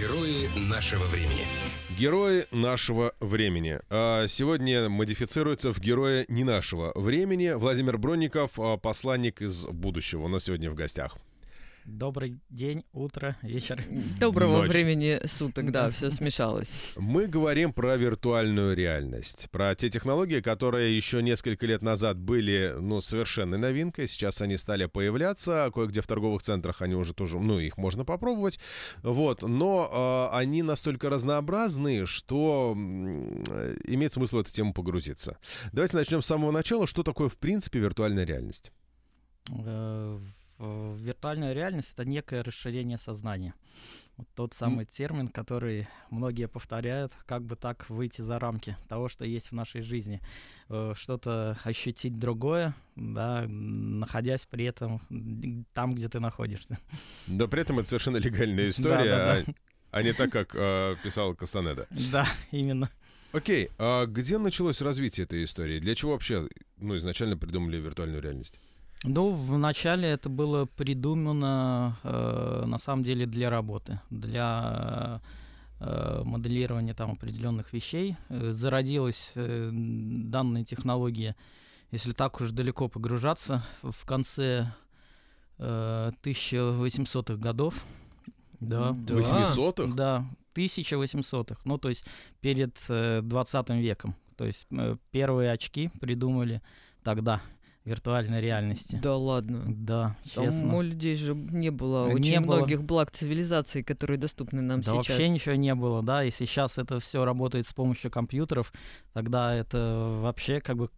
Герои нашего времени. Герои нашего времени. А Сегодня модифицируется в героя не нашего времени. Владимир Бронников, а, посланник из будущего, у нас сегодня в гостях. Добрый день, утро, вечер. Доброго Ночь. времени суток, да, все смешалось. Мы говорим про виртуальную реальность, про те технологии, которые еще несколько лет назад были, ну, совершенной новинкой. Сейчас они стали появляться, а кое-где в торговых центрах они уже тоже, ну, их можно попробовать. Вот, но э, они настолько разнообразны, что э, имеет смысл в эту тему погрузиться. Давайте начнем с самого начала. Что такое, в принципе, виртуальная реальность? Виртуальная реальность — это некое расширение сознания. Вот тот самый термин, который многие повторяют, как бы так выйти за рамки того, что есть в нашей жизни. Э, Что-то ощутить другое, да, находясь при этом там, где ты находишься. Но при этом это совершенно легальная история, Да-да-да. а, а не так, как э, писал Кастанеда. Да, именно. Окей, а где началось развитие этой истории? Для чего вообще, ну, изначально придумали виртуальную реальность? Ну, вначале это было придумано э, на самом деле для работы, для э, моделирования там определенных вещей. Э, зародилась э, данная технология, если так уж далеко погружаться, в конце э, 1800-х годов. Да. Да. 800-х? Да, 1800-х. Ну, то есть перед э, 20 веком. То есть э, первые очки придумали тогда виртуальной реальности. Да ладно. Да, Там честно. у людей же не было Не очень было. многих благ цивилизации, которые доступны нам Да сейчас. вообще ничего не было, да. Если сейчас это все работает с помощью компьютеров, тогда это вообще как бы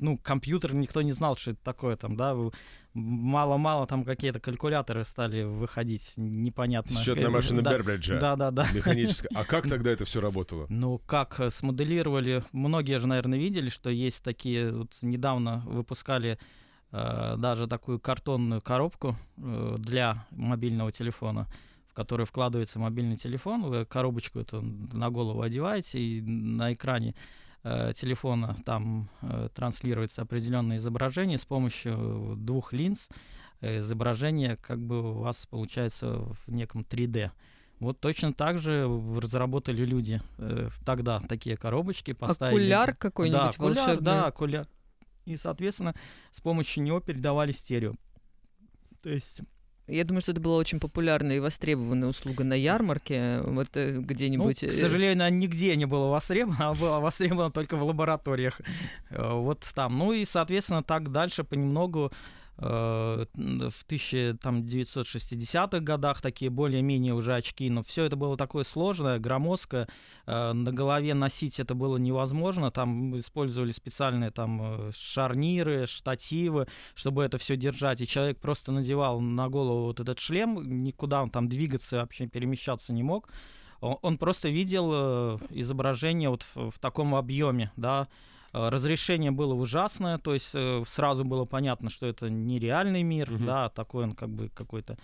ну, компьютер никто не знал, что это такое там, да, мало-мало там какие-то калькуляторы стали выходить, непонятно. Счетная Э, машина да, Бербриджа. Да, да, да. Механическая. А как тогда это все работало? Ну, как э, смоделировали, многие же, наверное, видели, что есть такие, вот недавно выпускали э, даже такую картонную коробку э, для мобильного телефона, в которую вкладывается мобильный телефон, вы коробочку эту на голову одеваете, и на экране э, телефона там э, транслируется определенное изображение с помощью двух линз. Э, Изображение как бы у вас получается в неком 3D. Вот точно так же разработали люди э, тогда такие коробочки, поставили. Окуляр да, какой-нибудь окуляр, волшебный. да, окуляр. И, соответственно, с помощью него передавали стерео. То есть, Я думаю, что это была очень популярная и востребованная услуга на ярмарке, вот э, ну, где-нибудь. к э, сожалению, она нигде не была востребована, а была востребована только в лабораториях. Э, Вот там. Ну и, соответственно, так дальше понемногу э, в 1960-х годах такие более-менее уже очки, но все это было такое сложное, громоздкое, э, на голове носить это было невозможно, там использовали специальные там э, шарниры, штативы, чтобы это все держать, и человек просто надевал на голову вот этот шлем, никуда он там двигаться, вообще перемещаться не мог, он, просто видел э, изображение вот в, в таком объеме, да, Э, разрешение было ужасное, то есть э, сразу было понятно, что это нереальный мир, Мгм. да, такой он как бы какой-то.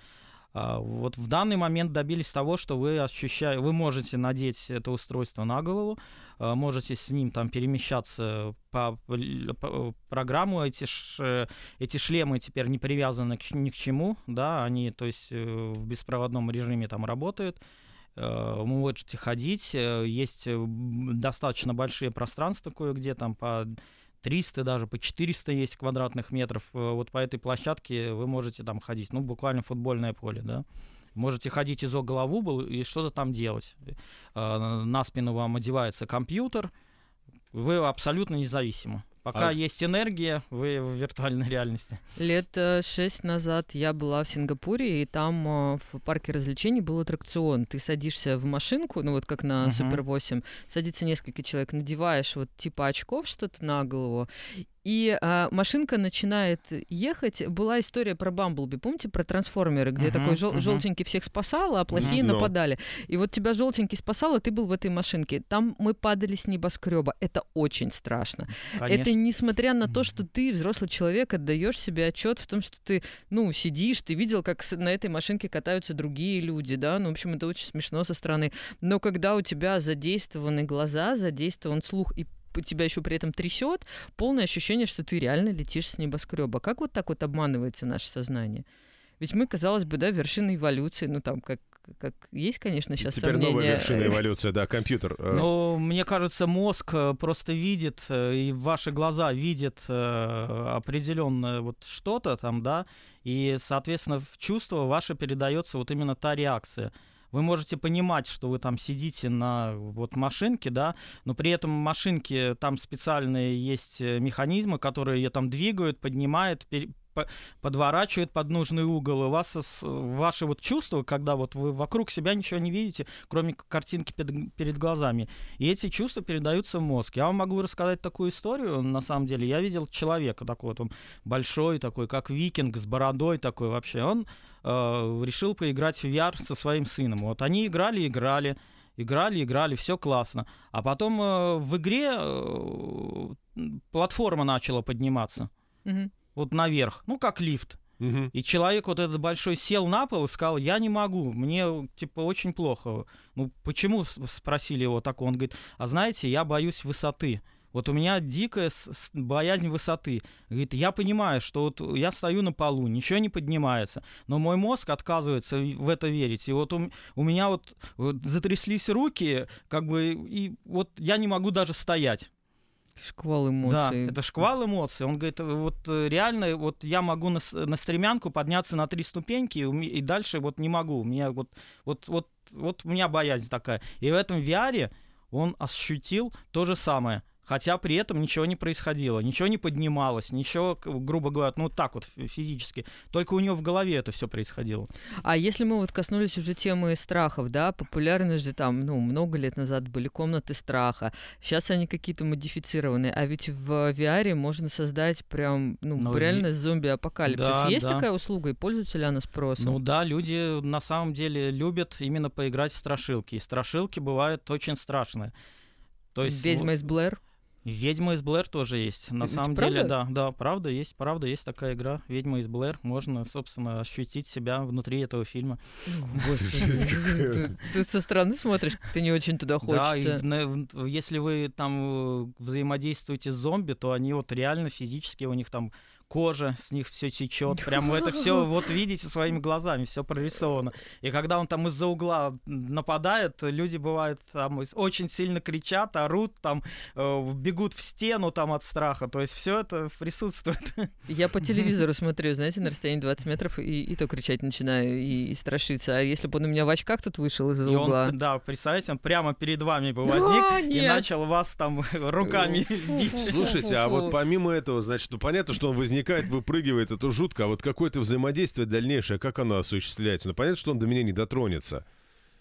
А вот в данный момент добились того, что вы ощущаете, вы можете надеть это устройство на голову, э, можете с ним там перемещаться по, по- программу, эти, ш- э, эти шлемы теперь не привязаны к, ни к чему, да, они, то есть э, в беспроводном режиме там работают, Э, вы можете ходить, э, есть э, достаточно большие пространства кое-где, там по 300, даже по 400 есть квадратных метров. Э, Вот по этой площадке вы можете там ходить, ну, буквально футбольное поле, да. Можете ходить из угол и что-то там делать. Э, На спину вам одевается компьютер, вы абсолютно независимы. Пока А- есть энергия, вы в виртуальной реальности. Лет э, шесть назад я была в Сингапуре, и там э, в парке развлечений был аттракцион. Ты садишься в машинку, ну вот как на. Супер 8, садится несколько человек, надеваешь вот типа очков что-то на голову, и а, машинка начинает ехать. Была история про Бамблби, помните, про трансформеры, где Мгм, такой жел- мгм. желтенький всех спасал, а плохие. Ну. нападали. И вот тебя желтенький спасал, а ты был в этой машинке. Там мы падали с небоскреба. Это очень страшно. Это Конечно. несмотря на то, что ты, взрослый человек, отдаешь себе отчет в том, что ты, ну, сидишь, ты видел, как на этой машинке катаются другие люди, да, ну, в общем, это очень смешно со стороны. Но когда у тебя задействованы глаза, задействован слух и тебя еще при этом трясет, полное ощущение, что ты реально летишь с небоскреба. Как вот так вот обманывается наше сознание? Ведь мы, казалось бы, да, вершина эволюции, ну там, как как есть, конечно, сейчас Теперь сомнения. новая вершина эволюции, да, компьютер. Э, Ну, мне кажется, мозг э, просто видит, э, и ваши глаза видят определенное вот что-то там, да, и, соответственно, в чувство ваше передается вот именно та реакция. Вы можете понимать, что вы там сидите на вот машинке, да, но при этом машинки там специальные есть э, механизмы, которые ее там двигают, поднимают, пере- по- подворачивают под нужный угол, и вас ваши вот чувства, когда вот вы вокруг себя ничего не видите, кроме картинки перед, глазами, и эти чувства передаются в мозг. Я вам могу рассказать такую историю, на самом деле. Я видел человека такой вот, он большой такой, как викинг, с бородой такой вообще. Он э, решил поиграть в VR со своим сыном. Вот они играли, играли, играли, играли, все классно. А потом э, в игре э, платформа начала подниматься Мгм. Вот наверх, ну как лифт. мгм. И человек вот этот большой сел на пол и сказал, я не могу, мне типа очень плохо. Ну почему, спросили его так, он говорит, а знаете, я боюсь высоты. Вот у меня дикая боязнь высоты. Говорит, я понимаю, что вот я стою на полу, ничего не поднимается, но мой мозг отказывается в это верить. И вот у, у меня вот, вот затряслись руки, как бы, и вот я не могу даже стоять. Шквал эмоций. Да, это шквал эмоций. Он говорит, вот э, реально, вот я могу на, на стремянку подняться на три ступеньки, и дальше вот не могу. У меня вот, вот, вот, вот у меня боязнь такая. И в этом VR он ощутил то же самое. Хотя при этом ничего не происходило, ничего не поднималось, ничего, грубо говоря, ну так вот фи- физически. Только у него в голове это все происходило. А если мы вот коснулись уже темы страхов, да, популярны же там, ну, много лет назад были комнаты страха, сейчас они какие-то модифицированные, а ведь в VR можно создать прям, ну, Ну, реально зомби-апокалипсис. Да, Есть да. такая услуга и пользуется ли она спросом? Ну да, люди на самом деле любят именно поиграть в страшилки. И страшилки бывают очень страшные. То есть Ведьма из Блэр? Ведьма из Блэр тоже есть. На Это самом правда? деле, да, да, правда есть, правда есть такая игра. Ведьма из Блэр. Можно, собственно, ощутить себя внутри этого фильма. Ты, ты со стороны смотришь, как-то не очень туда Да, на- в- если вы там э, взаимодействуете с зомби, то они вот реально физически у них там кожа, с них все течет. Прям вы это все вот видите своими глазами, все прорисовано. И когда он там из-за угла нападает, люди бывают там очень сильно кричат, орут, там э, бегут в стену там от страха. То есть все это присутствует. Я по телевизору смотрю, знаете, на расстоянии 20 метров, и, и то кричать начинаю, и, и страшиться. А если бы он у меня в очках тут вышел из-за И он, угла? да, представьте, он прямо перед вами бы возник А, и нет. начал вас там руками бить. Слушайте, а вот помимо этого, значит, ну понятно, что он возникает, выпрыгивает, это жутко, а вот какое-то взаимодействие дальнейшее, как оно осуществляется? Ну понятно, что он до меня не дотронется.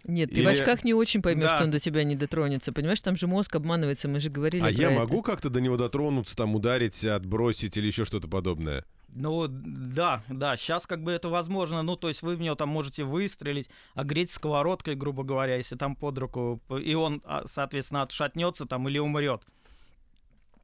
Нет, ты Или- в очках не очень поймешь, Да. что он до тебя не дотронется. Понимаешь, там же мозг обманывается, мы же говорили А про я это. могу как-то до него дотронуться, там ударить, отбросить или еще что-то подобное? Ну, да, да, сейчас как бы это возможно, ну, то есть вы в него там можете выстрелить, огреть сковородкой, грубо говоря, если там под руку, и он, а, соответственно, отшатнется там или умрет.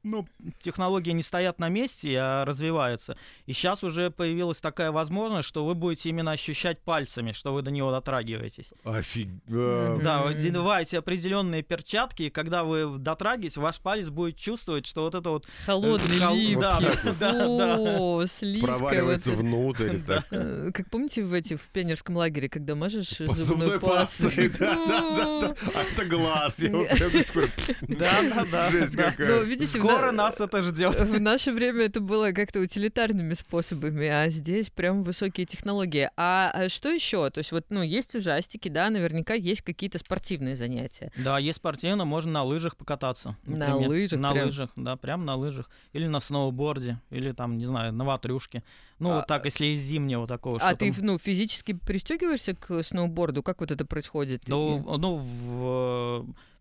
Ну, технологии не стоят на месте, а развиваются. И сейчас уже появилась такая возможность, что вы будете именно ощущать пальцами, что вы до него дотрагиваетесь. Офиг... Да, вы надеваете определенные перчатки, и когда вы дотрагиваетесь, ваш палец будет чувствовать, что вот это вот... Холодный, Хол- липкий. да, да, да. О, слизкая. Проваливается вот внутрь. так. Э, Как помните в эти в пионерском лагере, когда мажешь зубной пастой, да, да, да, да. А это глаз. Да, да, да. Жесть да. какая. Ну, видите, в Скоро на- нас это ждет. В наше время это было как-то утилитарными способами, а здесь прям высокие технологии. А а что еще? То есть вот, ну, есть ужастики, да, наверняка есть какие-то спортивные занятия. Да, есть спортивно, можно на лыжах покататься. На например. лыжах На прям? лыжах, да, прям на лыжах. Или на сноуборде, или там, не знаю, на ватрюшке. Ну, А, вот так, если из зимнего такого. А ты, там- ну, физически пристегиваешься к сноуборду? Как вот это происходит? Ну, ну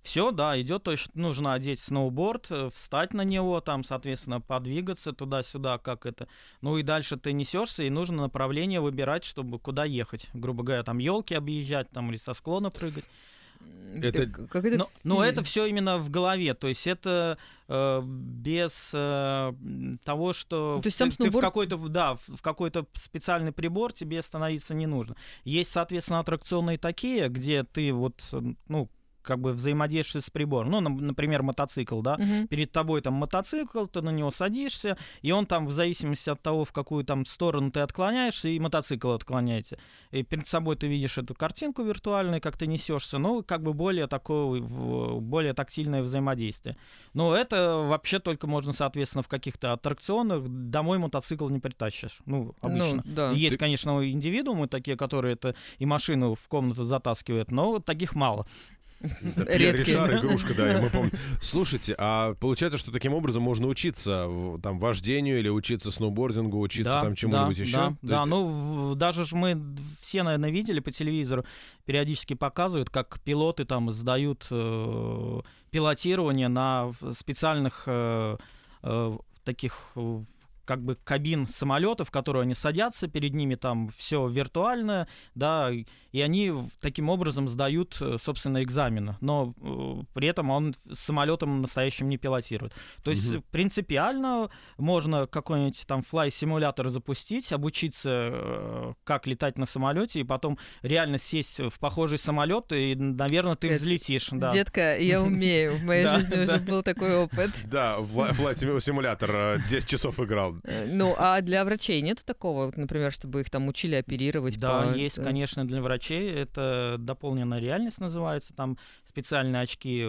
все, да, идет, то есть нужно одеть сноуборд, э, встать на него, там, соответственно, подвигаться туда-сюда, как это. Ну и дальше ты несешься, и нужно направление выбирать, чтобы куда ехать. Грубо говоря, там елки объезжать, там, или со склона прыгать. Это- Как, это Но, но фи- это все именно в голове, то есть это э, без э, того, что Ну, то есть ты, сам ты в сноуборд- какой-то в- да в в какой-то специальный прибор тебе становиться не нужно. Есть, соответственно, аттракционные такие, где ты вот э, ну как бы взаимодействует с прибором. Ну, например, мотоцикл, да. Мгм. Перед тобой там мотоцикл, ты на него садишься, и он там в зависимости от того, в какую там сторону ты отклоняешься, и мотоцикл отклоняется. И перед собой ты видишь эту картинку виртуальную, как ты несешься, ну, как бы более такое, более тактильное взаимодействие. Но это вообще только можно, соответственно, в каких-то аттракционах. Домой мотоцикл не притащишь. Ну, обычно. Ну, да. Есть, Ты- конечно, индивидуумы такие, которые это и машину в комнату затаскивают, но таких мало. Да? игрушка, да, мы помним. Слушайте, а получается, что таким образом можно учиться там вождению или учиться сноубордингу, учиться Да, там чему-нибудь да, еще? Да, То да, есть- ну в- даже ж мы все, наверное, видели по телевизору, периодически показывают, как пилоты там сдают э, пилотирование на специальных э, э, таких э, как бы кабин самолетов, в которые они садятся, перед ними там все виртуальное, да, и- они таким образом сдают, э, собственно, экзамены, но э, при этом он с самолетом настоящим не пилотирует. То есть Мгм. принципиально можно какой-нибудь там флай-симулятор запустить, обучиться, э, как летать на самолете, и потом реально сесть в похожий самолет, и, наверное, ты взлетишь. Да. Детка, я умею. В моей жизни уже был такой опыт. Да, в флайт симулятор э, 10 часов играл. Э, Ну, а для врачей нету такого, например, чтобы их там учили оперировать? Да, по- есть, конечно, для врачей. Это дополненная реальность называется. Там специальные очки э,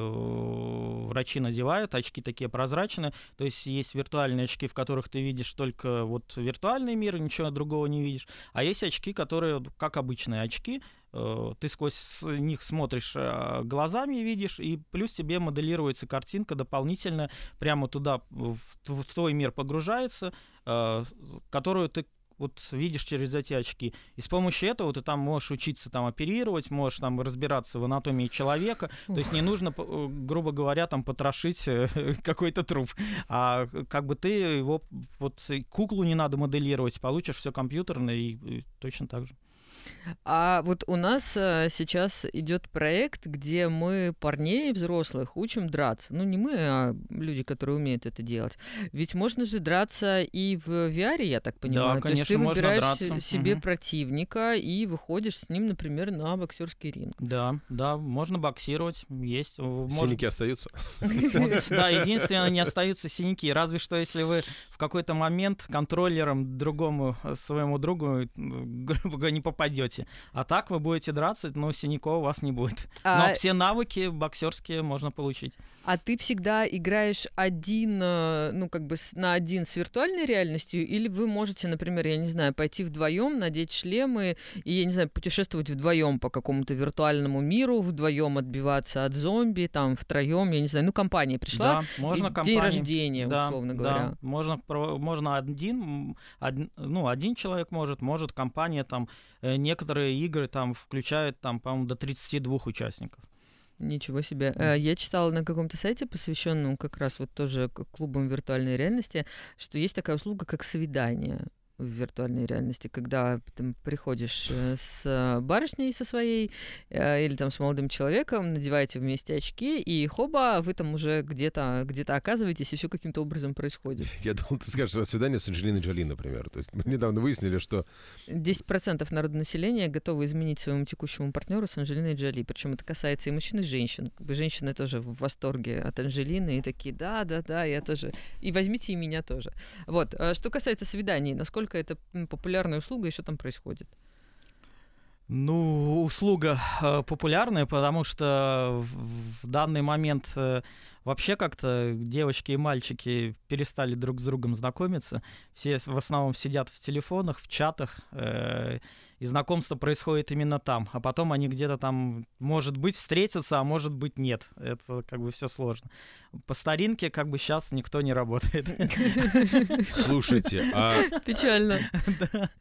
врачи надевают, очки такие прозрачные. То есть есть виртуальные очки, в которых ты видишь только вот виртуальный мир, ничего другого не видишь. А есть очки, которые, как обычные очки, ты сквозь них смотришь э, глазами, видишь, и плюс тебе моделируется картинка дополнительно, прямо туда, в, в твой мир погружается, э, которую ты вот видишь через эти очки. И с помощью этого ты там можешь учиться там оперировать, можешь там разбираться в анатомии человека. То есть не нужно, э, грубо говоря, там потрошить э, какой-то труп. А как бы ты его, вот куклу не надо моделировать, получишь все компьютерно и, и точно так же. А вот у нас э, сейчас идет проект, где мы парней взрослых учим драться. Ну, не мы, а люди, которые умеют это делать. Ведь можно же драться и в VR, я так понимаю. То есть конечно, ты можно выбираешь драться. себе Мгм. противника и выходишь с ним, например, на боксерский ринг. Да, да, можно боксировать, есть. э, можно- Синяки остаются? Да, единственное, не остаются синяки. Разве что, если вы в какой-то момент контроллером другому э, своему другу, грубо говоря, не попадете. А так вы будете драться, но синяков у вас не будет. А, Но все навыки боксерские можно получить. а ты всегда играешь один, э, ну, как бы на один с виртуальной реальностью, или вы можете, например, я не знаю, пойти вдвоем, надеть шлемы и, я не знаю, путешествовать вдвоем по какому-то виртуальному миру, вдвоем отбиваться от зомби, там, втроем, я не знаю, ну, компания пришла, да, можно и день рождения, Да, условно да, говоря. можно, про- можно один, один, ну, один человек может, может компания там, некоторые игры там включают там, по-моему, до 32 участников. Ничего себе. Э, Я читала на каком-то сайте, посвященном как раз вот тоже клубам виртуальной реальности, что есть такая услуга, как свидание в виртуальной реальности, когда ты приходишь э, с э, барышней со своей э, или там с молодым человеком, надеваете вместе очки, и хоба, вы там уже где-то где оказываетесь, и все каким-то образом происходит. Я думал, ты скажешь, «А свидание с Анджелиной Джоли, например. То есть мы недавно выяснили, что 10% народа населения готовы изменить своему текущему партнеру с Анджелиной Джоли. Причем это касается и мужчин, и женщин. Как бы женщины тоже в восторге от Анджелины и такие, да, да, да, я тоже. И возьмите и меня тоже. Вот. Что касается свиданий, насколько это м, популярная услуга что там происходит? Ну, услуга э, популярная, потому что в, в данный момент э, вообще как-то девочки и мальчики перестали друг с другом знакомиться. Все в основном сидят в телефонах, в чатах, э, и знакомство происходит именно там. А потом они где-то там, может быть, встретятся, а может быть, нет. Это как бы все сложно. По старинке как бы сейчас никто не работает. Слушайте, а, Печально.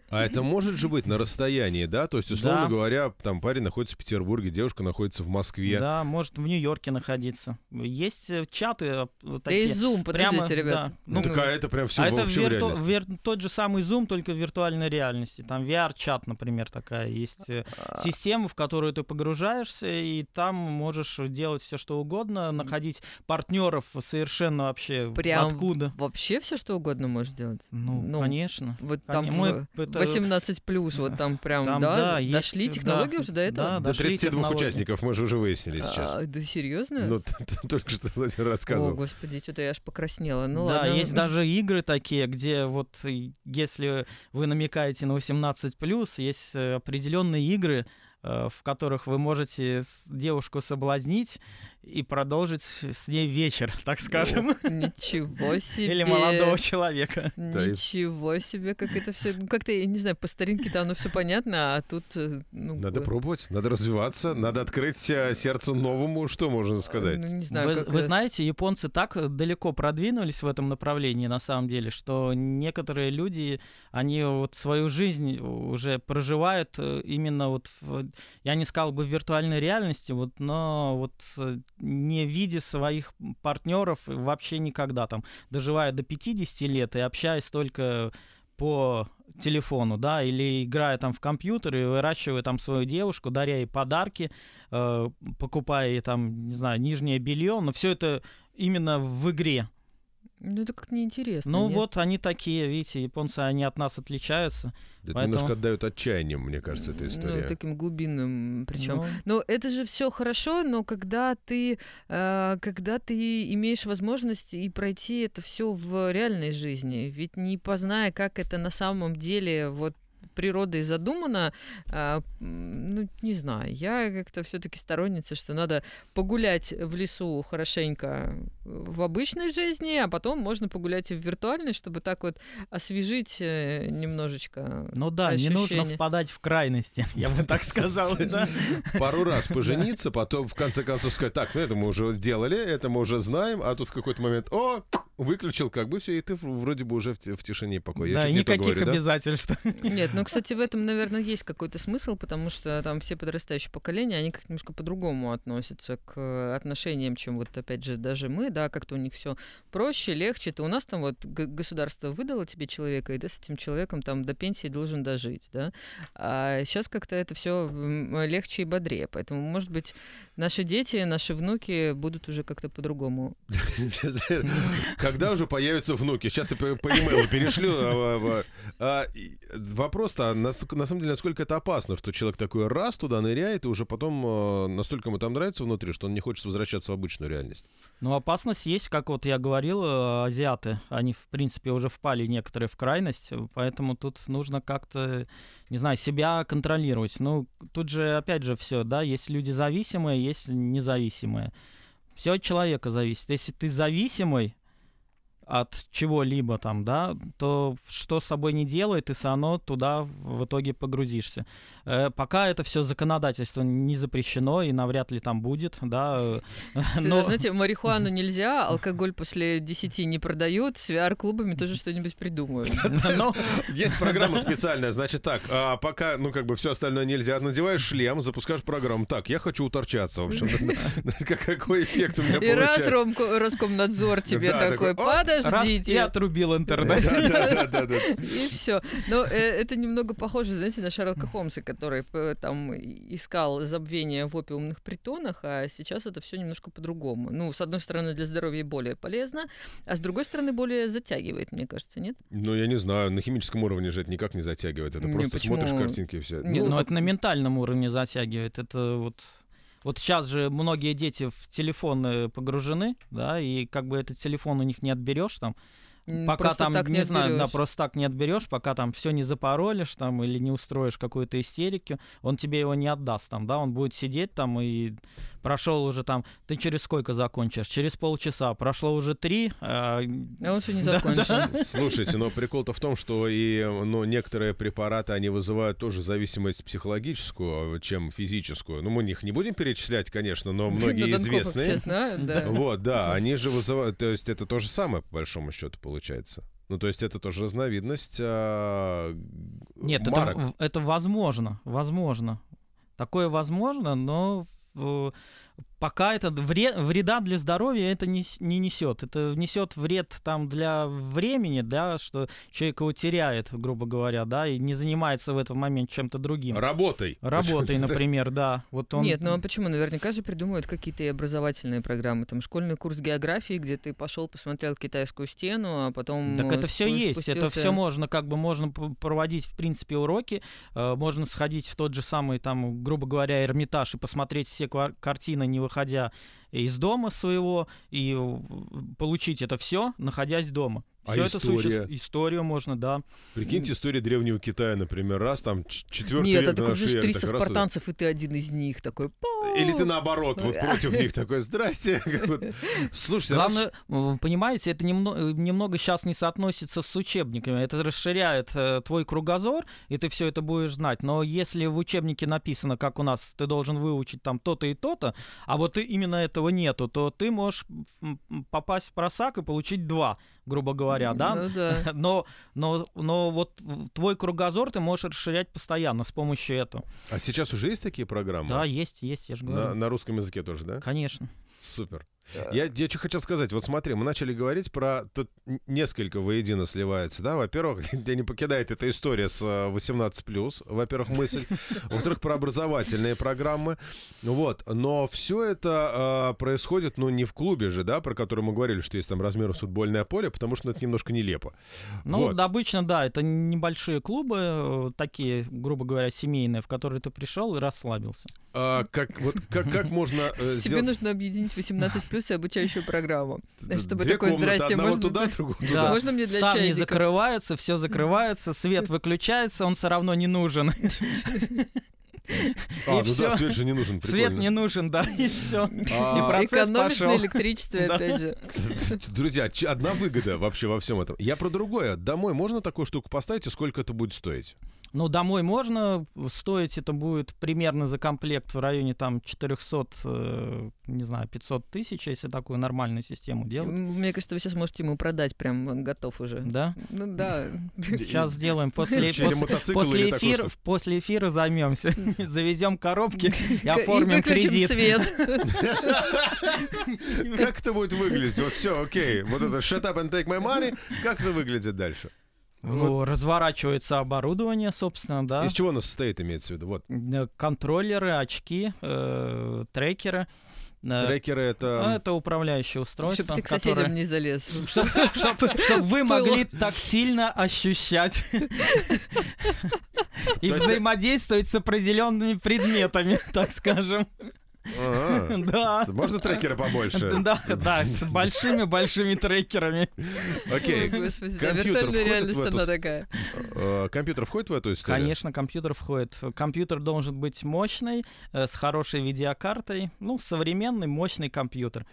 а это может же быть на расстоянии, да? То есть, условно говоря, там парень находится в Петербурге, девушка находится в Москве. Да, может в Нью-Йорке находиться. Есть э, чаты э, вот Да такие. и Zoom, Прямо, подождите, ребят. да. Ну, так, а это прям все а это вирту- вир- тот же самый Zoom, только в виртуальной реальности. Там VR-чат, например, такая есть э, А, система, в которую ты погружаешься, и там можешь делать все, что угодно, находить партнеров совершенно вообще Прям откуда. Вообще все что угодно можешь делать. Ну, ну, конечно. Вот там мы это- 18 плюс, вот там прям, Там, да, да, есть, дошли да, технологии уже до этого. да, До дошли 32 технологии. участников мы же уже выяснили сейчас. А, да серьезно? Ну, только что Владимир О, рассказывал. господи, что-то я аж покраснела. Ну да, ладно. есть даже игры такие, где вот и если вы намекаете на 18+, есть э, определенные игры, э, в которых вы можете девушку соблазнить и продолжить с ней вечер, так скажем, Ничего себе. или молодого человека. Ничего себе, как это все. Ну, как-то, я не знаю, по старинке-то оно все понятно, а тут. э, Ну, Надо э, пробовать, надо развиваться, надо открыть э, сердце новому, что можно сказать. Ну, не знаю, Вы, вы это- знаете, японцы так далеко продвинулись в этом направлении, на самом деле, что некоторые люди, они вот свою жизнь уже проживают именно вот, в, я не сказал бы в виртуальной реальности, вот, но вот не видя своих партнеров вообще никогда там, доживая до 50 лет и общаясь только по телефону, да, или играя там в компьютер и выращивая там свою девушку, даря ей подарки, э, покупая ей там, не знаю, нижнее белье, но все это именно в игре. Ну, это как неинтересно. Ну нет? вот они такие, видите, японцы, они от нас отличаются. Это Поэтому- немножко отдает отчаянием, мне кажется, эта история. Ну, таким глубинным причем. Ну, Но это же все хорошо, но когда ты, э, когда ты имеешь возможность и пройти это все в реальной жизни, ведь не позная, как это на самом деле вот природой задумано, а, ну, не знаю, я как-то все-таки сторонница, что надо погулять в лесу хорошенько в обычной жизни, а потом можно погулять и в виртуальной, чтобы так вот освежить э, немножечко. ну да, не нужно ощущение. впадать в крайности, я бы так сказал. Пару раз пожениться, потом в конце концов сказать, так, ну это мы уже делали, это мы уже знаем, а тут в какой-то момент, о, выключил, как бы все, и ты вроде бы уже в, в тишине и покое. Я Да, никаких говорю, да? обязательств. Нет, ну, кстати, в этом, наверное, есть какой-то смысл, потому что там все подрастающие поколения, они как-то немножко по-другому относятся к э, отношениям, чем вот, опять же, даже мы, да, как-то у них все проще, легче. То у нас там вот государство выдало тебе человека, и ты с этим человеком там до пенсии должен дожить, да. А сейчас как-то это все легче и бодрее. Поэтому, может быть, наши дети, наши внуки будут уже как-то по-другому. Когда уже появятся внуки? Сейчас я по, e-mail перешлю. а, а, а, Вопрос-то, на самом деле, насколько это опасно, что человек такой раз туда ныряет, и уже потом настолько ему там нравится внутри, что он не хочет возвращаться в обычную реальность. Ну, опасность есть, как вот я говорил, э, азиаты, они, в принципе, уже впали некоторые в крайность, поэтому тут нужно как-то, не знаю, себя контролировать. Ну, тут же, опять же, все, да, есть люди зависимые, есть независимые. Все от человека зависит. Если ты зависимый от чего-либо там, да, то что с тобой не делает, ты все равно туда в итоге погрузишься. Э, пока это все законодательство не запрещено и навряд ли там будет, да. э, Ты, но- Знаете, марихуану нельзя, алкоголь после 10 не продают, с VR-клубами тоже что-нибудь придумают. Ну, Есть программа специальная, значит так, а пока, ну, как бы все остальное нельзя, надеваешь шлем, запускаешь программу. Так, я хочу уторчаться, в общем. Какой эффект у меня И раз получается. Роскомнадзор тебе такой, такой, «Оп, раз и подождите. отрубил интернет. И все. Но э, это немного похоже, знаете, на Шерлока Холмса, который там искал забвение в опиумных притонах, а сейчас это все немножко по-другому. Ну, с одной стороны, для здоровья более полезно, а с другой стороны, более затягивает, мне кажется, нет? Ну, я не знаю, на химическом уровне же это никак не затягивает. Это Не, просто почему? смотришь картинки и все. Не, Ну, ну, это на ментальном уровне затягивает. Это вот... Вот сейчас же многие дети в телефоны погружены, да, и как бы этот телефон у них не отберешь там, пока просто там, так не, знаю, да, просто так не отберешь, пока там все не запаролишь там или не устроишь какую-то истерику, он тебе его не отдаст там, да, он будет сидеть там и прошел уже там, ты через сколько закончишь? Через полчаса, прошло уже три, а, А он все не Да, закончил. Слушайте, но прикол-то в том, что и ну, некоторые препараты, они вызывают тоже зависимость психологическую, чем физическую. Ну, мы их не будем перечислять, конечно, но многие Ну, известные. все знают, да. Вот, да, они же вызывают, то есть это то же самое, по большому счету, получается. Ну, то есть это тоже разновидность а, Нет, это, марок. в- это возможно, возможно. Такое возможно, но в, пока это вред, вреда для здоровья это не, не несет. Это несет вред там для времени, да, что человек его теряет, грубо говоря, да, и не занимается в этот момент чем-то другим. Работой. Работой, например, да. Вот он... Нет, ну а почему? Наверняка же придумывают какие-то образовательные программы. Там школьный курс географии, где ты пошел, посмотрел китайскую стену, а потом... Так это все есть, это спустился- все можно, как бы можно проводить, в принципе, уроки, э, можно сходить в тот же самый, там, грубо говоря, Эрмитаж и посмотреть все картины, не выходя из дома своего, и получить это все, находясь дома. А это история? суще- Историю можно, да. Прикиньте, история древнего Китая, например, раз, там, четвертый Нет, век это нашей же эры, 300 так раз и- спартанцев, и ты один из них такой. «Пау!» Или ты наоборот, вот против них такой, здрасте. Слушайте, раз- Главное, вы понимаете, это немного, немного сейчас не соотносится с учебниками. Это расширяет э, твой кругозор, и ты все это будешь знать. Но если в учебнике написано, как у нас, ты должен выучить там то-то и то-то, а вот и именно этого нету, то ты можешь попасть в просак и получить два, грубо говоря, да? Ну да. Но, но, но вот твой кругозор ты можешь расширять постоянно с помощью этого. А сейчас уже есть такие программы? Да, есть, есть, я же На, говорю. на русском языке тоже, да? Конечно. Супер. Я, я что хотел сказать. Вот смотри, мы начали говорить про... Тут несколько воедино сливается, да? Во-первых, тебя не покидает эта история с э, 18+, во-первых, мысль. Во-вторых, про образовательные программы. Вот. Но все это э, происходит, ну, не в клубе же, да, про который мы говорили, что есть там размер футбольное поле, потому что ну, это немножко нелепо. Ну, Вот. да, обычно, да, это небольшие клубы, э, такие, грубо говоря, семейные, в которые ты пришел и расслабился. А, как, вот, как, как можно э, Тебе сделать... нужно объединить 18 плюс и обучающую программу. Чтобы Две такой, комнаты, здрасте, можно туда, другого Да. туда. Можно мне для Ставни чайника? закрываются, все закрывается, свет выключается, он все равно не нужен. А, и ну всё. да, свет же не нужен. Свет прикольно. не нужен, да, и все. А, И процесс Экономишь пошел. на электричестве, Да. опять же. Друзья, одна выгода вообще во всем этом. Я про другое. Домой можно такую штуку поставить, и сколько это будет стоить? Ну, домой можно, стоить это будет примерно за комплект в районе там 400, э, не знаю, 500 тысяч, если такую нормальную систему делать. Мне кажется, вы сейчас можете ему продать, прям он готов уже. Да? Ну да. Сейчас сделаем после, после, после, что- после эфира займемся. Завезем коробки и И оформим выключим кредит. свет. Как это будет выглядеть? Вот все, окей. Вот это shut up and take my money. Как это выглядит дальше? Ну, разворачивается оборудование, собственно, да. Из чего оно состоит, имеется в виду? Вот. Э, Контроллеры, очки, э, трекеры. Э, Трекеры ну, это... Это управляющее устройство, Чтобы ты к соседям которое... не залез. Чтобы вы могли тактильно ощущать и взаимодействовать с определенными предметами, так скажем. Ага. Да. Можно трекеры побольше? Да, да, с большими-большими трекерами. Окей. Господи, виртуальная входит реальность в эту она с- такая. Э, Компьютер входит в эту историю? Конечно, компьютер входит. Компьютер должен быть мощный, э, с хорошей видеокартой. Ну, современный, мощный компьютер.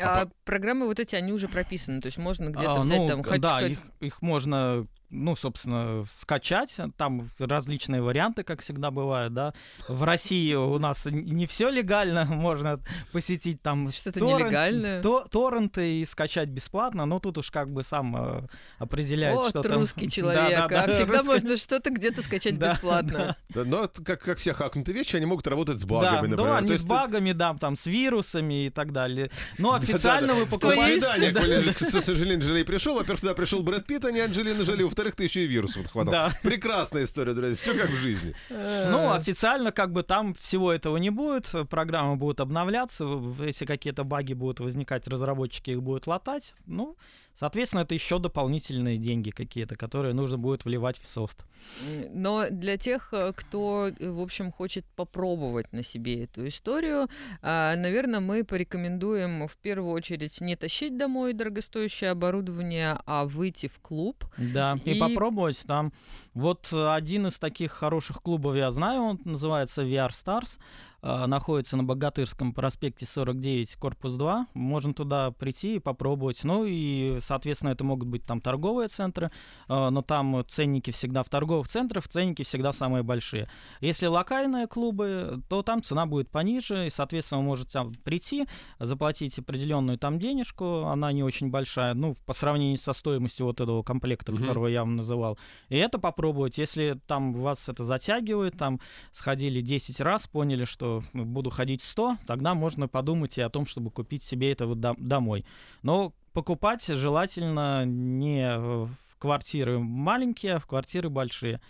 А программы вот эти, они уже прописаны, то есть можно где-то А, взять ну, там хоть- Да, хоть- их, их можно, ну, собственно, скачать. Там различные варианты, как всегда бывает, да. В России у нас не все легально, можно посетить там Что-то торрент- нелегальное. то- торренты и скачать бесплатно, но тут уж как бы сам э, определяет, Вот что там. русский Да, человек, да, а да, всегда русский- можно что-то где-то скачать Да, бесплатно. Да, Но как, как все хакнутые вещи, они могут работать с Да, багами, например. да, То они есть с ты- багами, да, там, с вирусами и так далее. Но официально вы покупаете... да. К с Анджелиной Джоли пришел. Во-первых, туда пришел Брэд Питт, а не Анджелина Джоли. Во-вторых, ты еще и вирусов хватал. Да. Прекрасная история, друзья. Все как в жизни. Ну, официально как бы там всего этого не будет, программы будут обновляться, если какие-то баги будут возникать, разработчики их будут латать, ну, соответственно, это еще дополнительные деньги какие-то, которые нужно будет вливать в софт. Но для тех, э, кто, э, в общем, хочет попробовать на себе эту историю, а, наверное, мы порекомендуем в первую очередь не тащить домой дорогостоящее оборудование, а выйти в клуб. Да, и, И- попробовать там. Вот э, один из таких хороших клубов я знаю, он называется VR Stars. Э, находится на Богатырском проспекте 49, корпус 2. Можно туда прийти и попробовать. Ну и, соответственно, это могут быть там торговые центры, э, но там ценники всегда в торговых центрах, ценники всегда самые большие. Если локальные клубы, то там цена будет пониже, и, соответственно, вы можете там прийти, заплатить определенную там денежку, она не очень большая, ну, по сравнению со стоимостью вот этого комплекта, Мгм. которого я вам называл. И это попробовать. Если там вас это затягивает, там сходили 10 раз, поняли, что что буду ходить 100, тогда можно подумать и о том, чтобы купить себе это вот домой. Но покупать желательно не в квартиры маленькие, а в квартиры большие.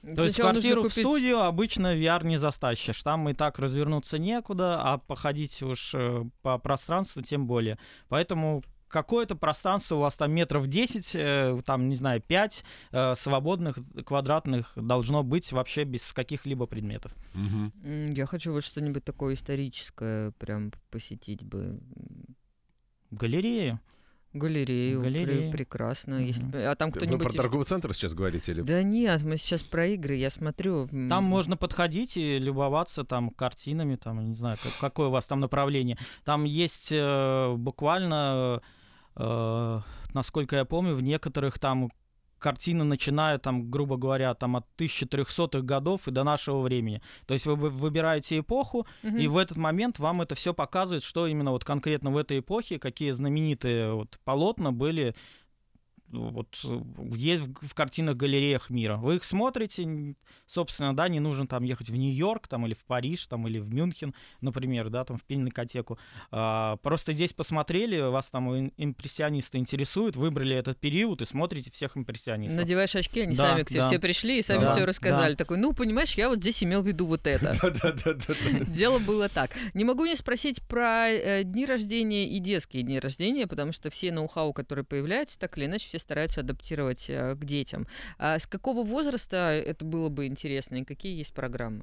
Сначала То есть квартиру купить... в студию обычно VR не застащишь. Там и так развернуться некуда, а походить уж э, по пространству тем более. Поэтому какое-то пространство у вас там метров 10, э, там, не знаю, 5 э, свободных квадратных должно быть вообще без каких-либо предметов. Угу. Я хочу вот что-нибудь такое историческое прям посетить бы. Галерею. Галерею, Галерея. Пр- прекрасно. Mm-hmm. Есть... А там кто-нибудь... Вы про торговый центр сейчас говорите? Или... Да нет, мы сейчас про игры, я смотрю. Там можно подходить и любоваться там картинами, там, не знаю, как, какое у вас там направление. Там есть э, буквально, э, насколько я помню, в некоторых там картина начиная, там, грубо говоря, там, от 1300-х годов и до нашего времени. То есть вы выбираете эпоху, угу. и в этот момент вам это все показывает, что именно вот конкретно в этой эпохе, какие знаменитые вот полотна были вот есть в картинах галереях мира. Вы их смотрите, собственно, да, не нужно там ехать в Нью-Йорк, там, или в Париж, там, или в Мюнхен, например, да, там, в пинокотеку. А, просто здесь посмотрели, вас там импрессионисты интересуют, выбрали этот период и смотрите всех импрессионистов. Надеваешь очки, они да, сами к тебе да. все пришли и сами да, все рассказали. Да. Такой, ну, понимаешь, я вот здесь имел в виду вот это. Дело было так. Не могу не спросить про э, дни рождения и детские дни рождения, потому что все ноу-хау, которые появляются, так или иначе, все стараются адаптировать э, к детям. А с какого возраста это было бы интересно и какие есть программы?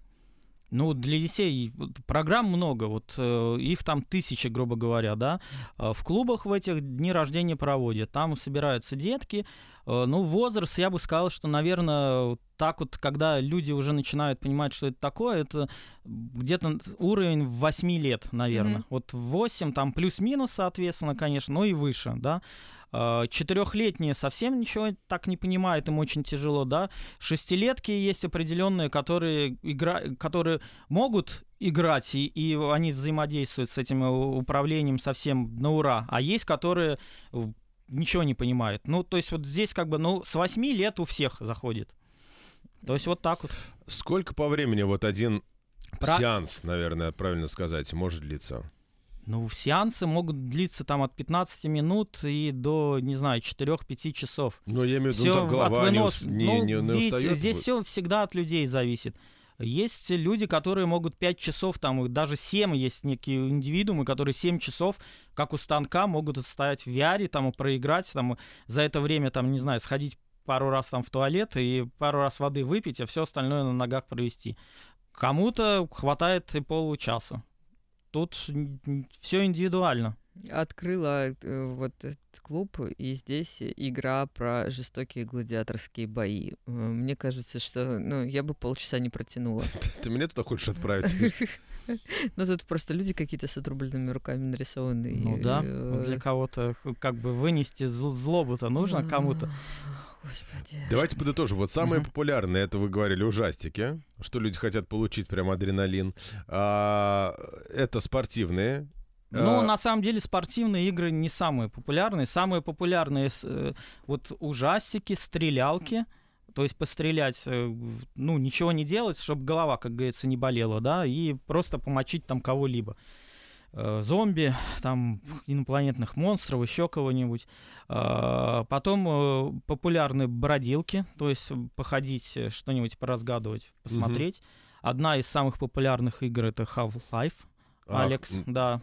Ну, для детей программ много, вот э, их там тысячи, грубо говоря, да. Э, в клубах в этих дни рождения проводят, там собираются детки. Э, ну, возраст, я бы сказал, что, наверное, так вот, когда люди уже начинают понимать, что это такое, это где-то уровень 8 лет, наверное. Mm-hmm. Вот 8, там плюс-минус, соответственно, конечно, но и выше, да. А, четырехлетние совсем ничего так не понимают, им очень тяжело, да. Шестилетки есть определенные, которые, игра... которые могут играть, и, и они взаимодействуют с этим управлением совсем на ура. А есть, которые ничего не понимают. Ну, то есть вот здесь как бы, ну, с 8 лет у всех заходит. То есть вот так вот. Сколько по времени вот один Про... сеанс, наверное, правильно сказать, может длиться? Ну, сеансы могут длиться там от 15 минут и до, не знаю, 4-5 часов. Но я имею в виду, ну, там голова вынос... не, ну, не, не видите, устает? Здесь все всегда от людей зависит. Есть люди, которые могут 5 часов, там, даже 7 есть некие индивидуумы, которые 7 часов, как у станка, могут стоять в VR, там, и проиграть, там, за это время, там, не знаю, сходить пару раз там в туалет и пару раз воды выпить, а все остальное на ногах провести. Кому-то хватает и получаса. Тут все индивидуально. Открыла э, вот этот клуб, и здесь игра про жестокие гладиаторские бои. Э, мне кажется, что ну, я бы полчаса не протянула. Ты меня туда хочешь отправить? Ну, тут просто люди какие-то с отрубленными руками нарисованы. Ну да, э, для кого-то как бы вынести злобу-то нужно кому-то. Господи. Давайте подытожим. Вот самые популярные, это вы говорили, ужастики, что люди хотят получить прям адреналин. А, это спортивные, ну, а... на самом деле, спортивные игры не самые популярные. Самые популярные э, вот ужастики, стрелялки. То есть пострелять, э, ну, ничего не делать, чтобы голова, как говорится, не болела, да, и просто помочить там кого-либо. Э, зомби, там инопланетных монстров, еще кого-нибудь. Э, потом э, популярны бродилки, то есть походить, что-нибудь поразгадывать, посмотреть. Mm-hmm. Одна из самых популярных игр это Half-Life. Алекс, а, да,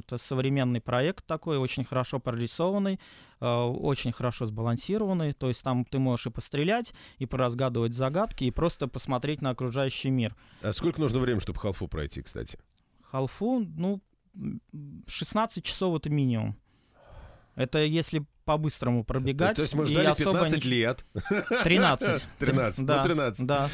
это современный проект такой, очень хорошо прорисованный, очень хорошо сбалансированный. То есть там ты можешь и пострелять, и поразгадывать загадки, и просто посмотреть на окружающий мир. А сколько нужно времени, чтобы халфу пройти, кстати? Халфу, ну, 16 часов это минимум. Это если по-быстрому пробегать. То, есть мы ждали 15 не... лет. 13. 13, да, ну 13. Да.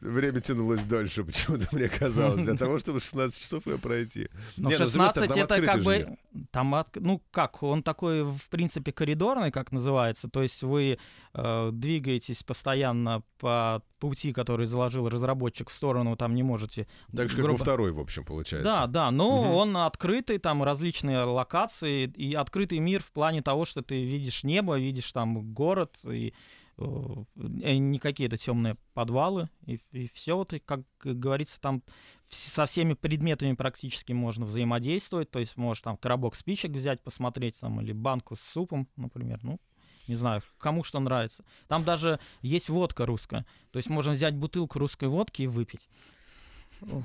Время тянулось дольше, почему-то мне казалось, для того, чтобы 16 часов ее пройти. Ну, 16 ну, это как бы... Там, от, ну как, он такой, в принципе, коридорный, как называется, то есть вы э, двигаетесь постоянно по пути, который заложил разработчик в сторону, там не можете... Так же, грубо... как во второй, в общем, получается. Да, да, но угу. он открытый, там различные локации, и открытый мир в плане того, что ты видишь небо, видишь там город, и не какие-то темные подвалы, и, и все, вот, и, как говорится, там со всеми предметами практически можно взаимодействовать, то есть можешь там коробок спичек взять, посмотреть, там, или банку с супом, например, ну, не знаю, кому что нравится. Там даже есть водка русская, то есть можно взять бутылку русской водки и выпить. Ох.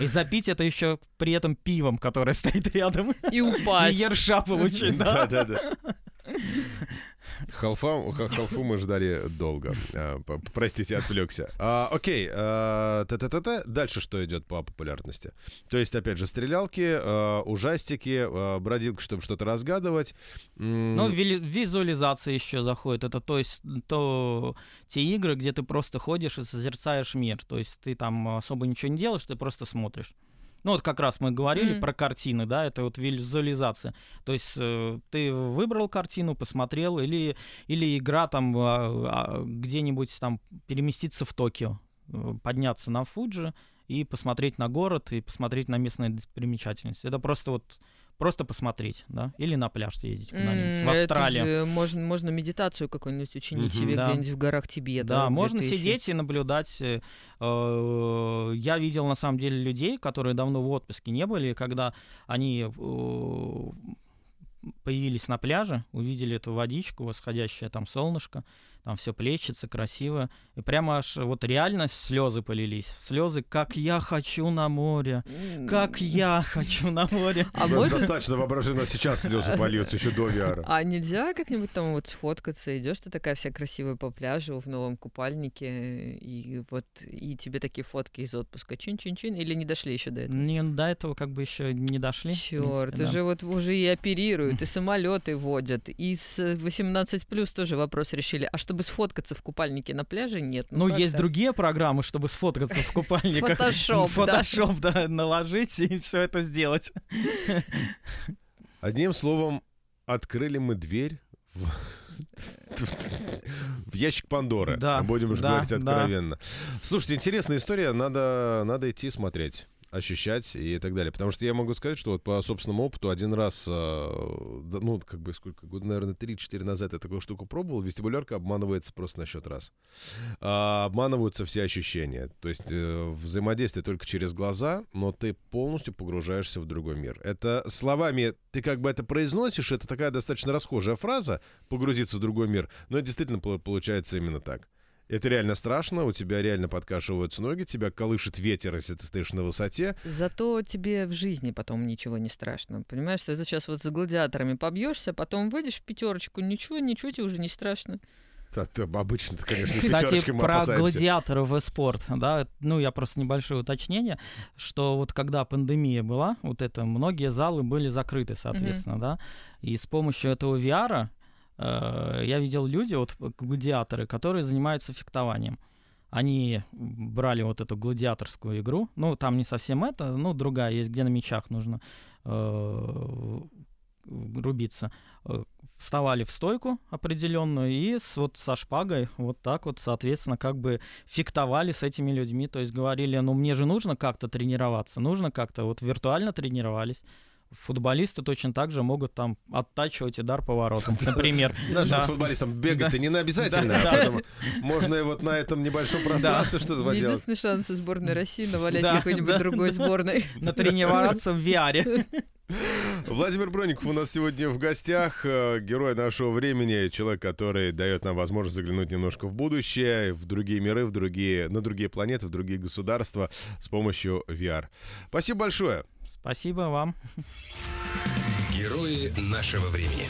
И запить это еще при этом пивом, которое стоит рядом. И упасть. И ерша получить, да? Да, да, да. Халфу мы ждали долго. А, простите, отвлекся. А, окей, а, -та -та -та. дальше что идет по популярности? То есть, опять же, стрелялки, а, ужастики, а, бродилка, чтобы что-то разгадывать. Ну, визуализация еще заходит. Это то есть то те игры, где ты просто ходишь и созерцаешь мир. То есть ты там особо ничего не делаешь, ты просто смотришь. Ну вот как раз мы говорили mm-hmm. про картины, да, это вот визуализация. То есть э, ты выбрал картину, посмотрел, или, или игра там э, где-нибудь там переместиться в Токио, э, подняться на Фуджи и посмотреть на город, и посмотреть на местные достопримечательности. Это просто вот просто посмотреть, да, или на пляж съездить куда-нибудь mm, в же можно, можно медитацию какую-нибудь учинить mm-hmm, себе да. где-нибудь в горах Тибета. Да, можно сидеть и наблюдать. Э, э, я видел на самом деле людей, которые давно в отпуске не были, когда они э, появились на пляже, увидели эту водичку, восходящее там солнышко, там все плечется красиво. И прямо аж вот реально слезы полились. Слезы, как я хочу на море, как я хочу на море. А можно... Достаточно воображено, сейчас слезы польются еще до VR. А нельзя как-нибудь там вот сфоткаться, идешь ты такая вся красивая по пляжу в новом купальнике, и вот и тебе такие фотки из отпуска, чин-чин-чин, или не дошли еще до этого? Не, до этого как бы еще не дошли. Черт, уже да. вот уже и оперируют, и самолеты водят, и с 18 плюс тоже вопрос решили. А что чтобы сфоткаться в купальнике на пляже, нет. Ну, ну есть другие программы, чтобы сфоткаться в купальниках. Фотошоп, Фотошоп, да, наложить и все это сделать. Одним словом, открыли мы дверь в, в ящик Пандоры. Да, Будем уже да, говорить откровенно. Да. Слушайте, интересная история, надо, надо идти смотреть ощущать и так далее. Потому что я могу сказать, что вот по собственному опыту один раз, э, ну, как бы сколько, год, наверное, 3-4 назад я такую штуку пробовал, вестибулярка обманывается просто на счет раз. А, обманываются все ощущения. То есть э, взаимодействие только через глаза, но ты полностью погружаешься в другой мир. Это словами, ты как бы это произносишь, это такая достаточно расхожая фраза, погрузиться в другой мир, но это действительно получается именно так. Это реально страшно, у тебя реально подкашиваются ноги, тебя колышет ветер, если ты стоишь на высоте. Зато тебе в жизни потом ничего не страшно. Понимаешь, что ты сейчас вот с гладиаторами побьешься, потом выйдешь в пятерочку, ничего, ничего тебе уже не страшно. Это обычно, конечно, Кстати, про опасаемся. гладиаторов и спорт, да, ну, я просто небольшое уточнение, что вот когда пандемия была, вот это, многие залы были закрыты, соответственно, mm-hmm. да, и с помощью этого VR я видел люди, вот гладиаторы, которые занимаются фехтованием. Они брали вот эту гладиаторскую игру, ну, там не совсем это, ну, другая есть, где на мечах нужно э, рубиться. Э, вставали в стойку определенную и с, вот со шпагой вот так вот, соответственно, как бы фехтовали с этими людьми. То есть говорили, ну, мне же нужно как-то тренироваться, нужно как-то, вот виртуально тренировались футболисты точно так же могут там оттачивать удар поворотом, например. Даже футболистам бегать-то не обязательно. А можно и вот на этом небольшом пространстве что-то поделать. Единственный шанс у сборной России навалять какой-нибудь другой сборной. Натренироваться в VR. Владимир Броников у нас сегодня в гостях, э, герой нашего времени, человек, который дает нам возможность заглянуть немножко в будущее, в другие миры, в другие, на другие планеты, в другие государства с помощью VR. Спасибо большое. Спасибо вам. Герои нашего времени.